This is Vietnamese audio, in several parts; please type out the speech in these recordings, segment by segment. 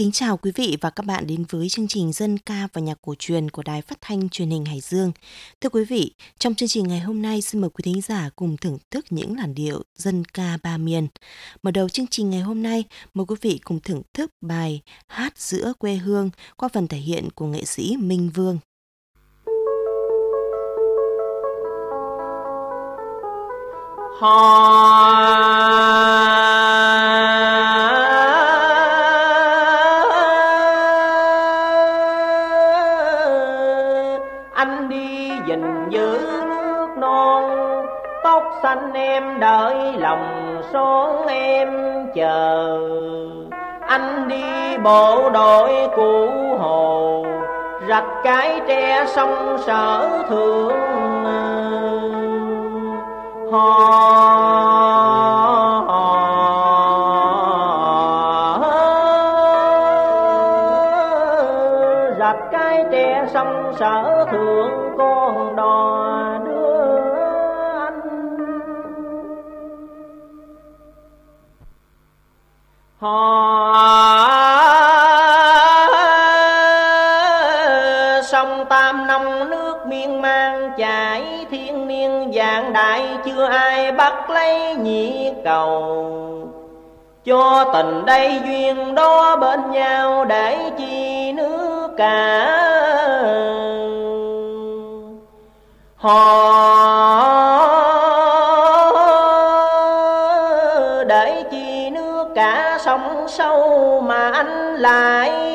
Kính chào quý vị và các bạn đến với chương trình Dân ca và nhạc cổ truyền của Đài Phát thanh Truyền hình Hải Dương. Thưa quý vị, trong chương trình ngày hôm nay xin mời quý thính giả cùng thưởng thức những làn điệu dân ca ba miền. Mở đầu chương trình ngày hôm nay, mời quý vị cùng thưởng thức bài Hát giữa quê hương qua phần thể hiện của nghệ sĩ Minh Vương. Anh đi dình giữ nước non, tóc xanh em đợi lòng son em chờ. Anh đi bộ đội cụ hồ rạch cái tre sông sở thượng hò rạch lấy nhị cầu. Cho tình đây duyên đó bên nhau để chi nước cả. Họ để chi nước cả sông sâu mà anh lại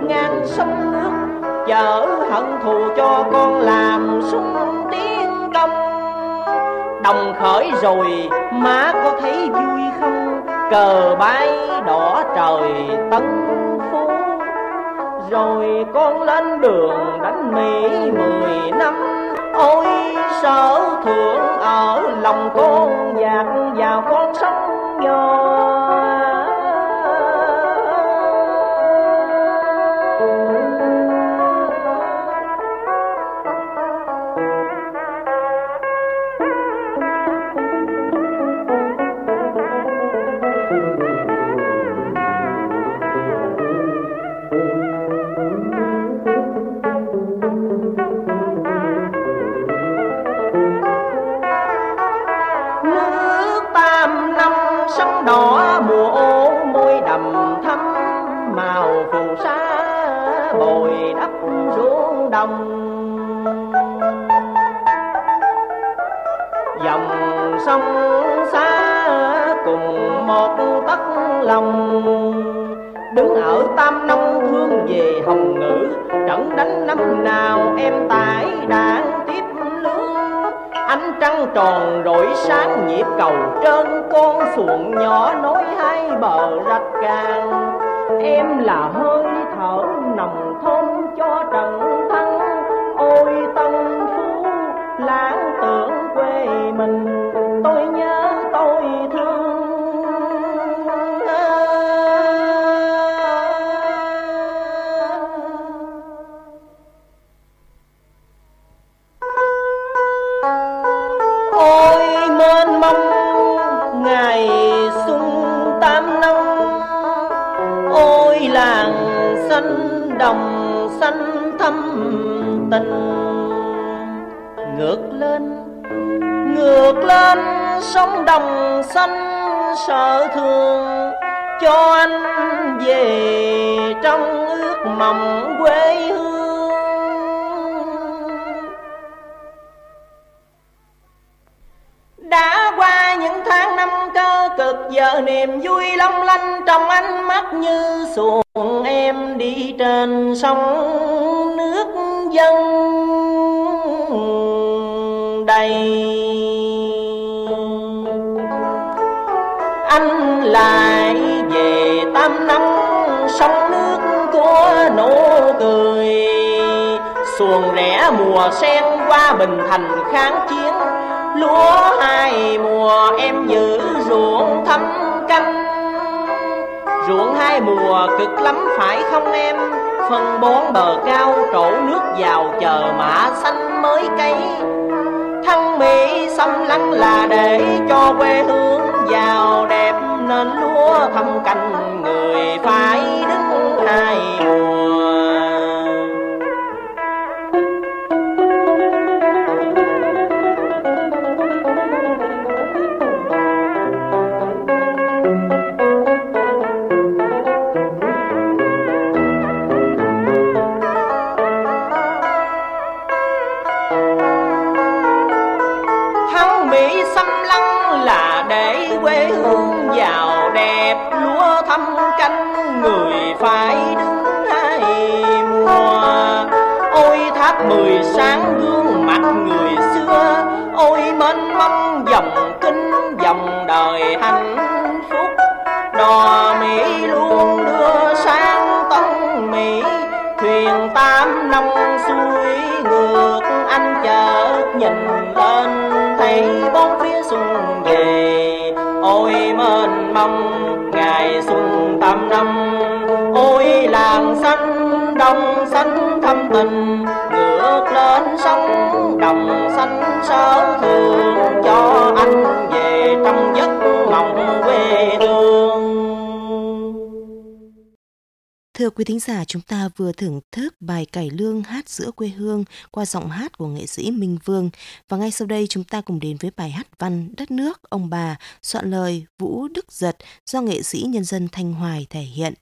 ngang sông nước chở hận thù cho con làm sung tiếng công. Đồng khởi rồi má có thấy vui không? Cờ bay đỏ trời tấn phú. Rồi con lên đường đánh mỹ mười năm. Ôi, sở thượng ở lòng con dạt vào con sông nhỏ. Lòng. Đứng ở tam nông thương về hồng ngữ, trận đánh năm nào em tải đạn tiếp lương ánh trăng tròn rọi sáng nhịp cầu trên, con xuồng nhỏ nối hai bờ rạch càng. Em là hơi thở nồng thơm cho trần sở sợ thương cho anh về trong ước mộng quê hương. Đã qua những tháng năm cơ cực, giờ niềm vui long lanh trong ánh mắt như xuồng em đi trên sông nước dân đầy. Tươi. Xuồng rẽ mùa sen qua bình thành kháng chiến. Lúa hai mùa em giữ ruộng thăm canh. Ruộng hai mùa cực lắm phải không em? Phân bón bờ cao trổ nước vào chờ mã xanh mới cấy. Thân mỹ xâm lăng là để cho quê hương giàu đẹp nên lúa thăm canh xuân về. Ôi mênh mông ngày xuân tam năm. Ôi làng xanh đông xanh thâm tình. Thưa quý thính giả, chúng ta vừa thưởng thức bài cải lương hát giữa quê hương qua giọng hát của nghệ sĩ Minh Vương. Và ngay sau đây chúng ta cùng đến với bài hát văn Đất nước, ông bà, soạn lời Vũ Đức Giật do nghệ sĩ nhân dân Thanh Hoài thể hiện.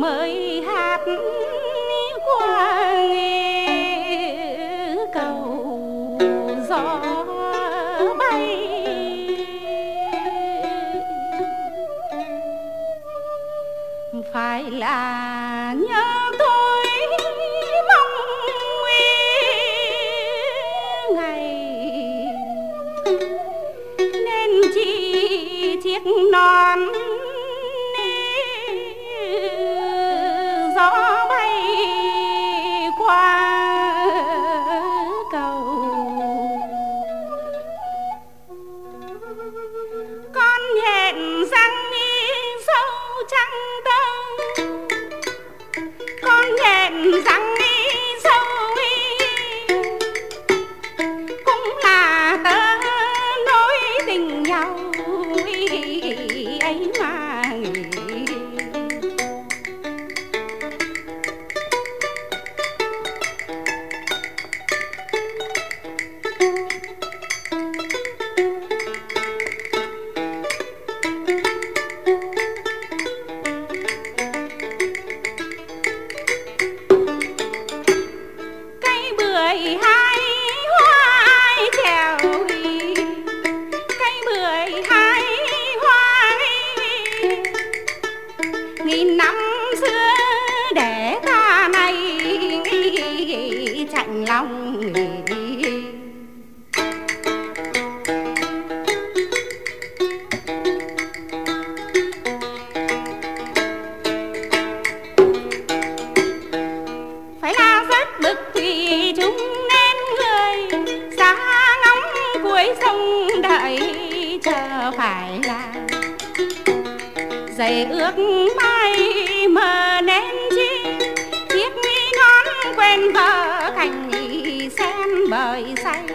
Mới hát giày bay mai mờ nên chi, thiết nghi nón quen vợ cành sen bời say.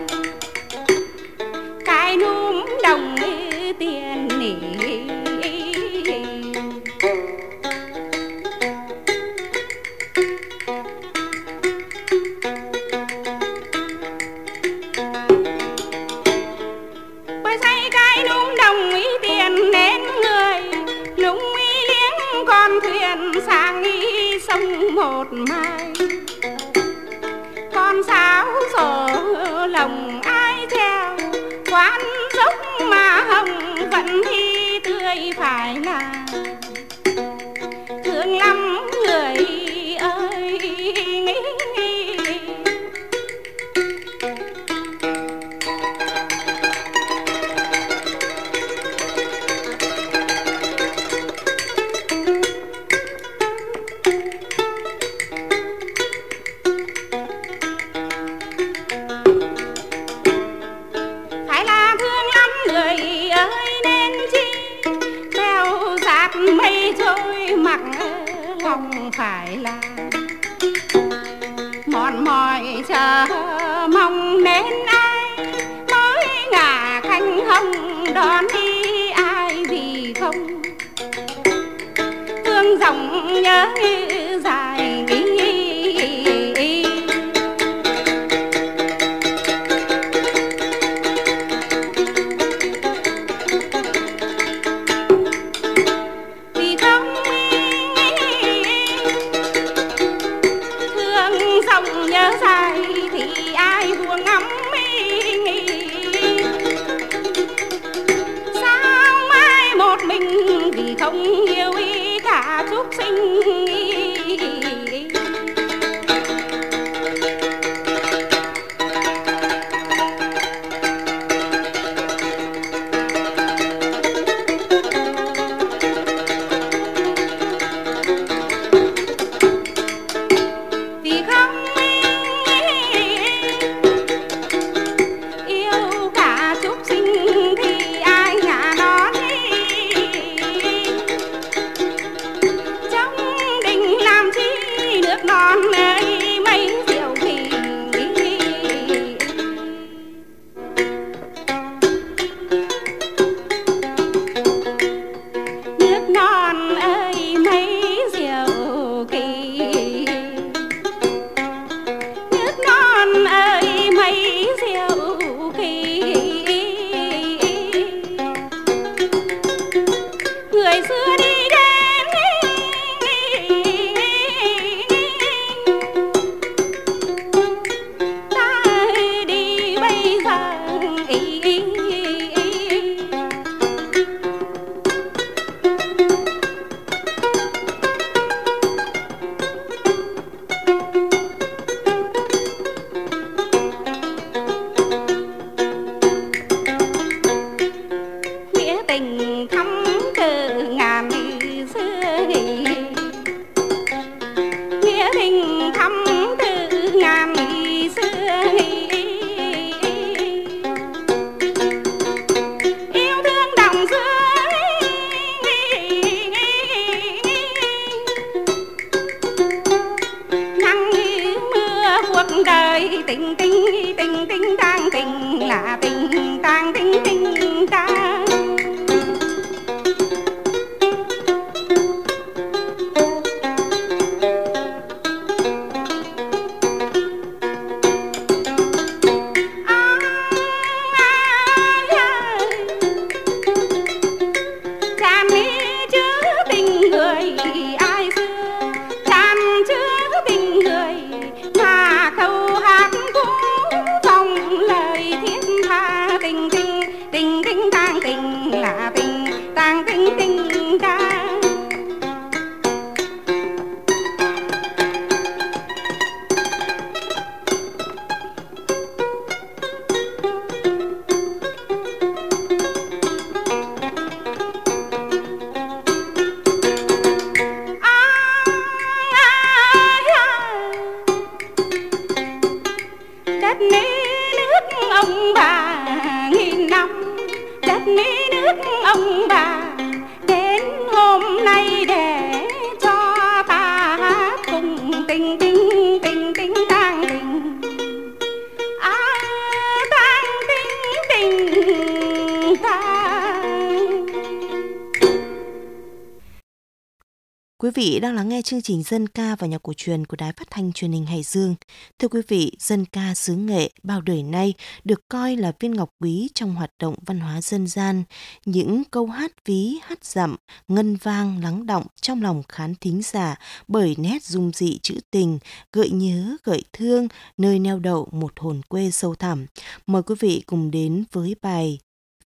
Đang lắng nghe chương trình Dân ca và nhạc cổ truyền của Đài Phát thanh Truyền hình Hải Dương. Thưa quý vị, dân ca xứ nghệ bao đời nay được coi là viên ngọc quý trong hoạt động văn hóa dân gian. Những câu hát ví, hát dặm, ngân vang lắng động trong lòng khán thính giả bởi nét dung dị trữ tình, gợi nhớ, gợi thương, nơi neo đậu một hồn quê sâu thẳm. Mời quý vị cùng đến với bài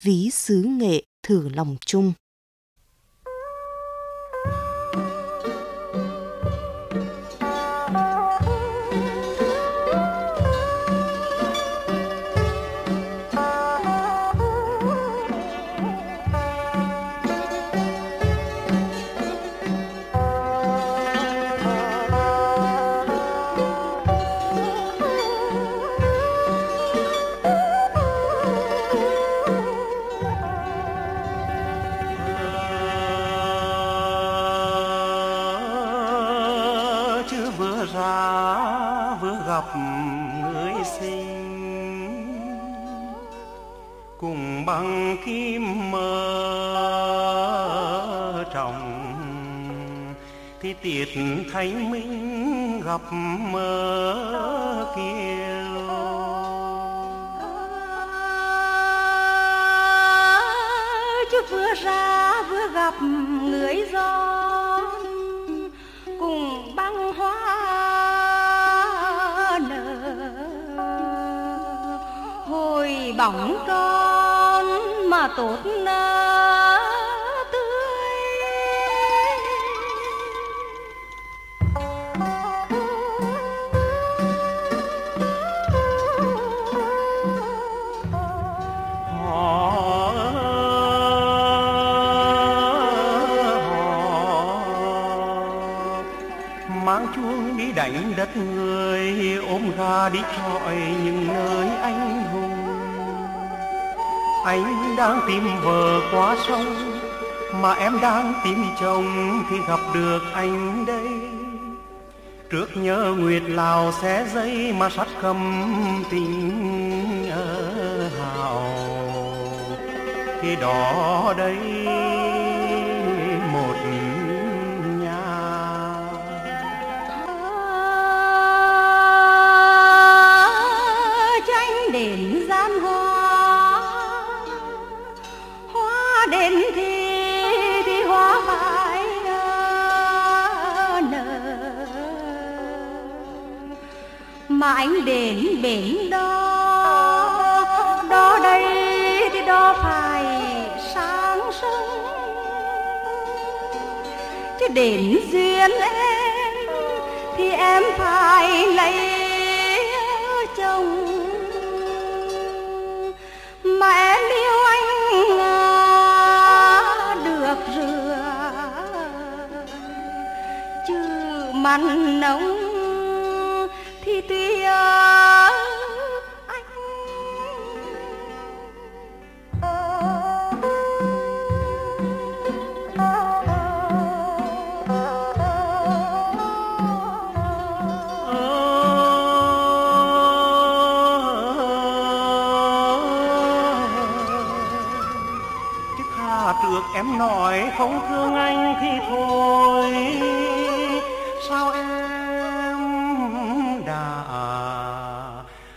Ví xứ nghệ thử lòng chung. Cùng bằng kim mơ trọng. Thì tiệt thánh minh gặp mơ kiều chứ vừa ra vừa gặp người gió cùng băng hoa nở. Hồi bóng con mà tốt nở đánh đất người ôm ra đi trọi những nơi anh hùng anh đang tìm vợ qua sông, mà em đang tìm chồng thì gặp được anh đây. Trước nhớ nguyệt lào xé dây mà sắt cầm tình ở hào. Thì đó đây mà anh đến bến đó đó đây thì đó phải sáng sớm. Chứ đến duyên em thì em phải lấy chồng. Mà em yêu anh à, được rửa. Chứ mặn nồng hỏi không thương anh thì thôi. Sao em đã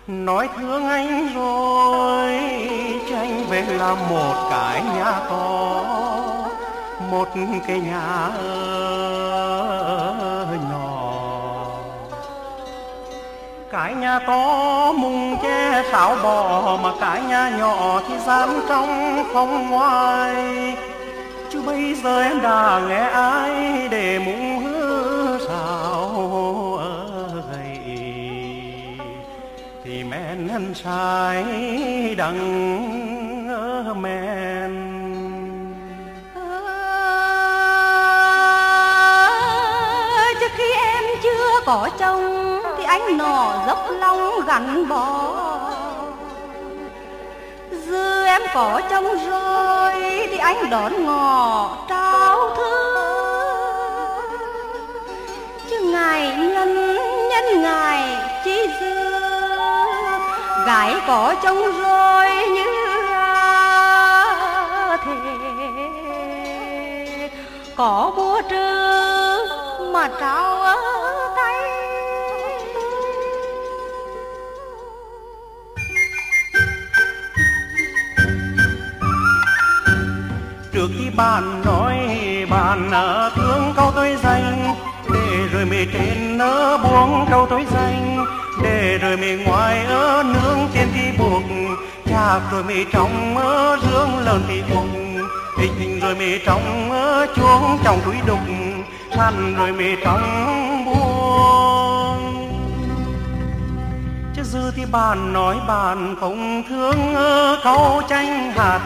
nói thương anh rồi? Tranh về là một cái nhà to, một cái nhà nhỏ. Cái nhà to mùng che sáo bò, mà cái nhà nhỏ thì gian trong không ngoài bây giờ em đã nghe ai để muốn hứa sao ơi? Thì men nên sai đằng men. À, trước khi em chưa có chồng thì anh nọ dốc lòng gắn bó. Xem em có chồng rồi thì anh đón ngò trao thư. Chứ ngài nhân nhân ngài chi dư. Gái có chồng rồi như thế. Có búa trừ mà trao ơi bạn nói bạn thương câu tôi danh để rồi mì trên nỡ buông câu tôi danh để rồi mì ngoài ở nương trên thì buộc, chạc rồi mì trong ở dương lớn thì cùng hình hình rồi mì trong ở chuông trong túi đục, săn rồi mì trong buông. Chứ dư thì bạn nói bạn không thương câu tranh hạt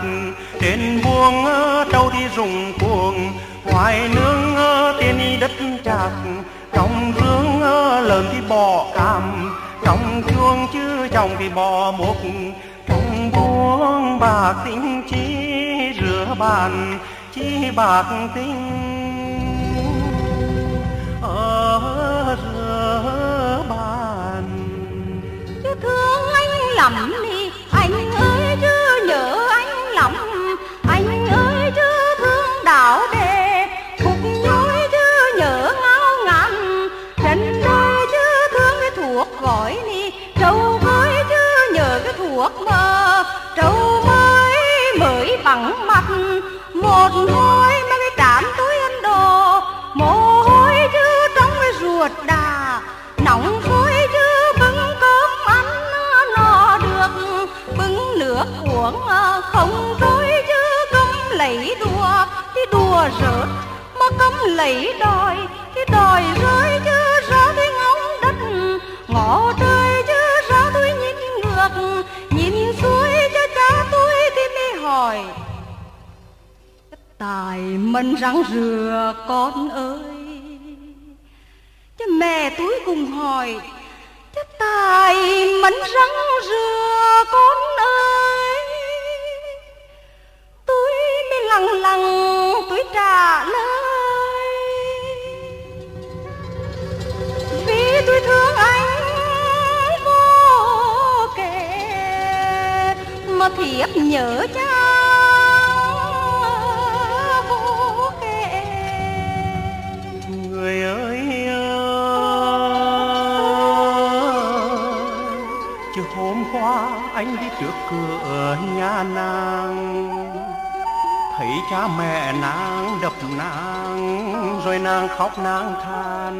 trên buông ờ, trâu thì rụng cuồng, ngoài nương ờ, tiền đi đất chạc. Trong dương ờ, lợn thì bò cam trong chuông chứ chồng thì bò mục. Trong buông, bạc tính chi rửa bàn, chi bạc tính ở rửa bàn. Lắm đi đùa rớt mà cấm lấy đòi đi đòi rơi chứ ra tôi ngóng đất. Ngõ trời chứ ra tôi nhìn ngược, nhìn xuôi cho cha tôi thì mới hỏi, tài mân răng rửa con ơi? Chứ mẹ tôi cùng hỏi, chứ tài mình răng rửa con ơi? Lần lần tôi trả lời vì tôi thương anh vô kể, mà thiếp nhớ cha vô kể. Người ơi chứ hôm qua anh đi trước cửa nhà nàng thấy cha mẹ nàng đập nàng, rồi nàng khóc nàng than.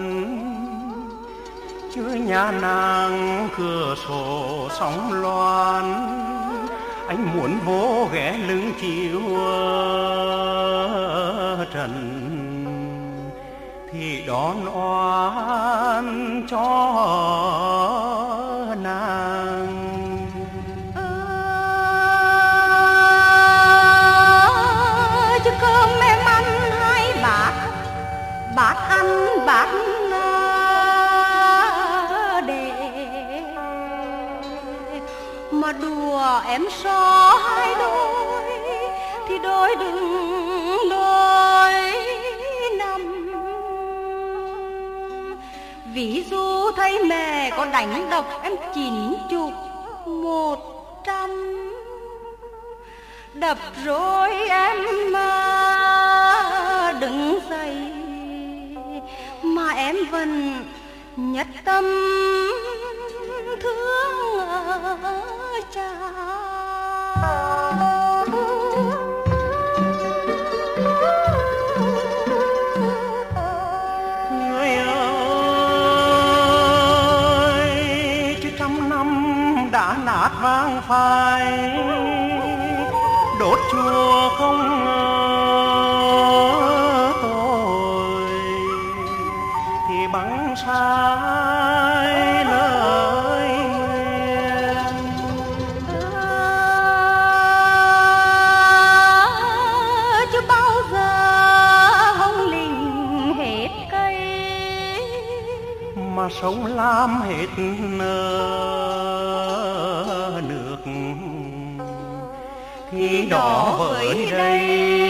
Chưa nhà nàng cửa sổ sóng loan, anh muốn vô ghé lưng chiều trần. Thì đón oan cho đùa em so hai đôi, thì đôi đừng đôi nằm ví dụ thấy mẹ có đánh độc, em chín chục một trăm. Đập rồi em mà đứng dậy, mà em vẫn nhất tâm thương ở người ơi trăm năm đã nạt vang phai. Sống làm hết nước. Thì đó với đây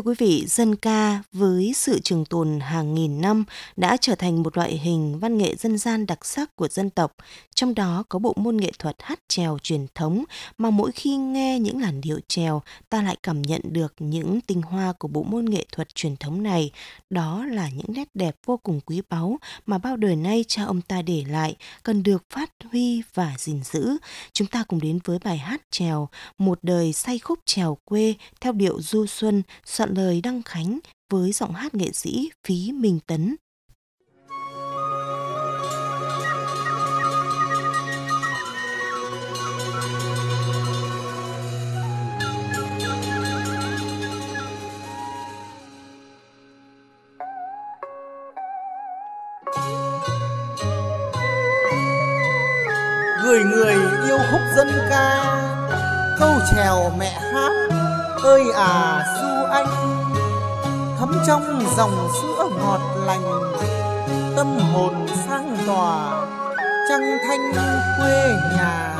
Thưa quý vị, dân ca với sự trường tồn hàng nghìn năm đã trở thành một loại hình văn nghệ dân gian đặc sắc của dân tộc, trong đó có bộ môn nghệ thuật hát trèo truyền thống mà mỗi khi nghe những làn điệu trèo ta lại cảm nhận được những tinh hoa của bộ môn nghệ thuật truyền thống này. Đó là những nét đẹp vô cùng quý báu mà bao đời nay cha ông ta để lại cần được phát huy và gìn giữ. Chúng ta cùng đến với bài hát trèo Một đời say khúc trèo quê theo điệu du xuân soạn lời Đăng Khánh với giọng hát nghệ sĩ Phí Minh Tấn. gửi người yêu khúc dân ca, câu chèo mẹ hát, ơi à anh. Thấm trong dòng sữa ngọt lành, tâm hồn sang tỏa, trăng thanh quê nhà.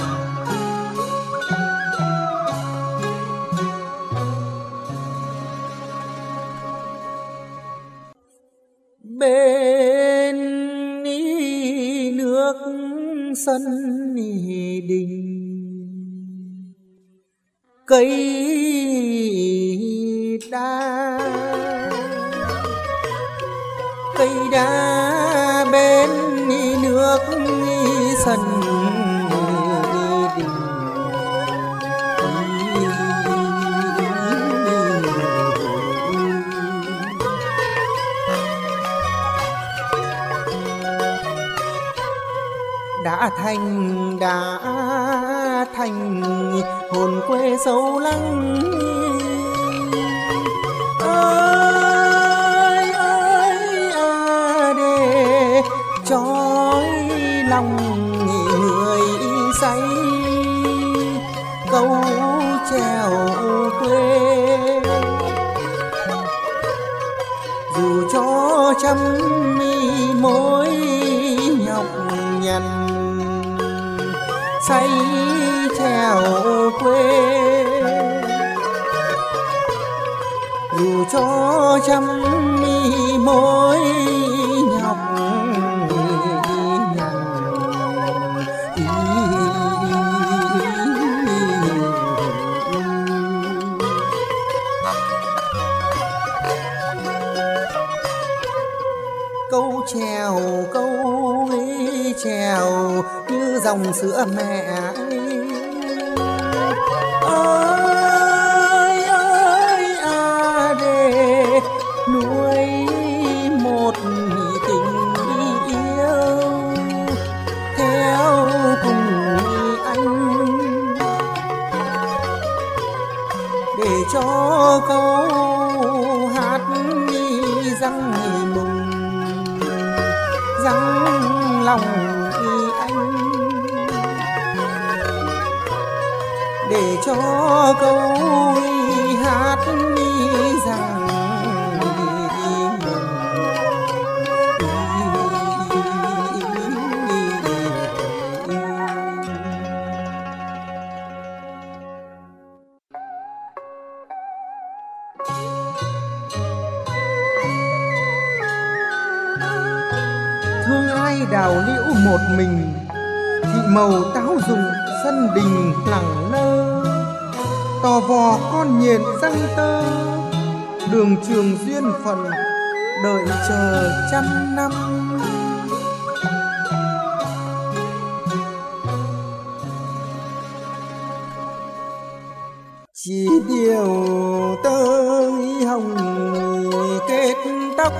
Bên nước sân đình, cây đa cây đa bên nước sân đã thành đã thành hồn quê sâu lắng. Trong người say. Câu trèo quê. Dù cho trăm mi mối nhọc nhằn, say trèo quê. Dù cho trăm mi mối dòng sữa mẹ ơi ơi à để nuôi một tình yêu. Theo cùng anh. Để cho câu hát răng mùng răng lòng để cho câu hát đi rằng thuần đợi chờ trăm năm. Chỉ điều tơ hồng kết tóc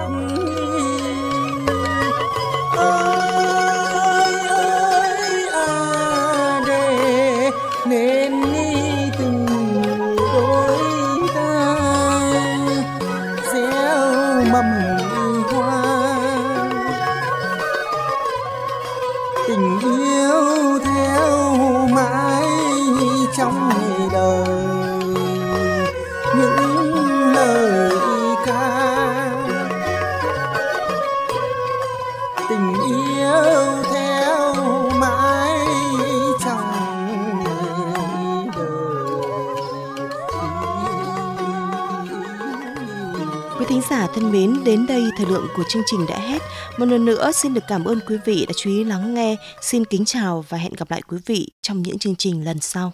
đến đây thời lượng của chương trình đã hết. Một lần nữa xin được cảm ơn quý vị đã chú ý lắng nghe. Xin kính chào và hẹn gặp lại quý vị trong những chương trình lần sau.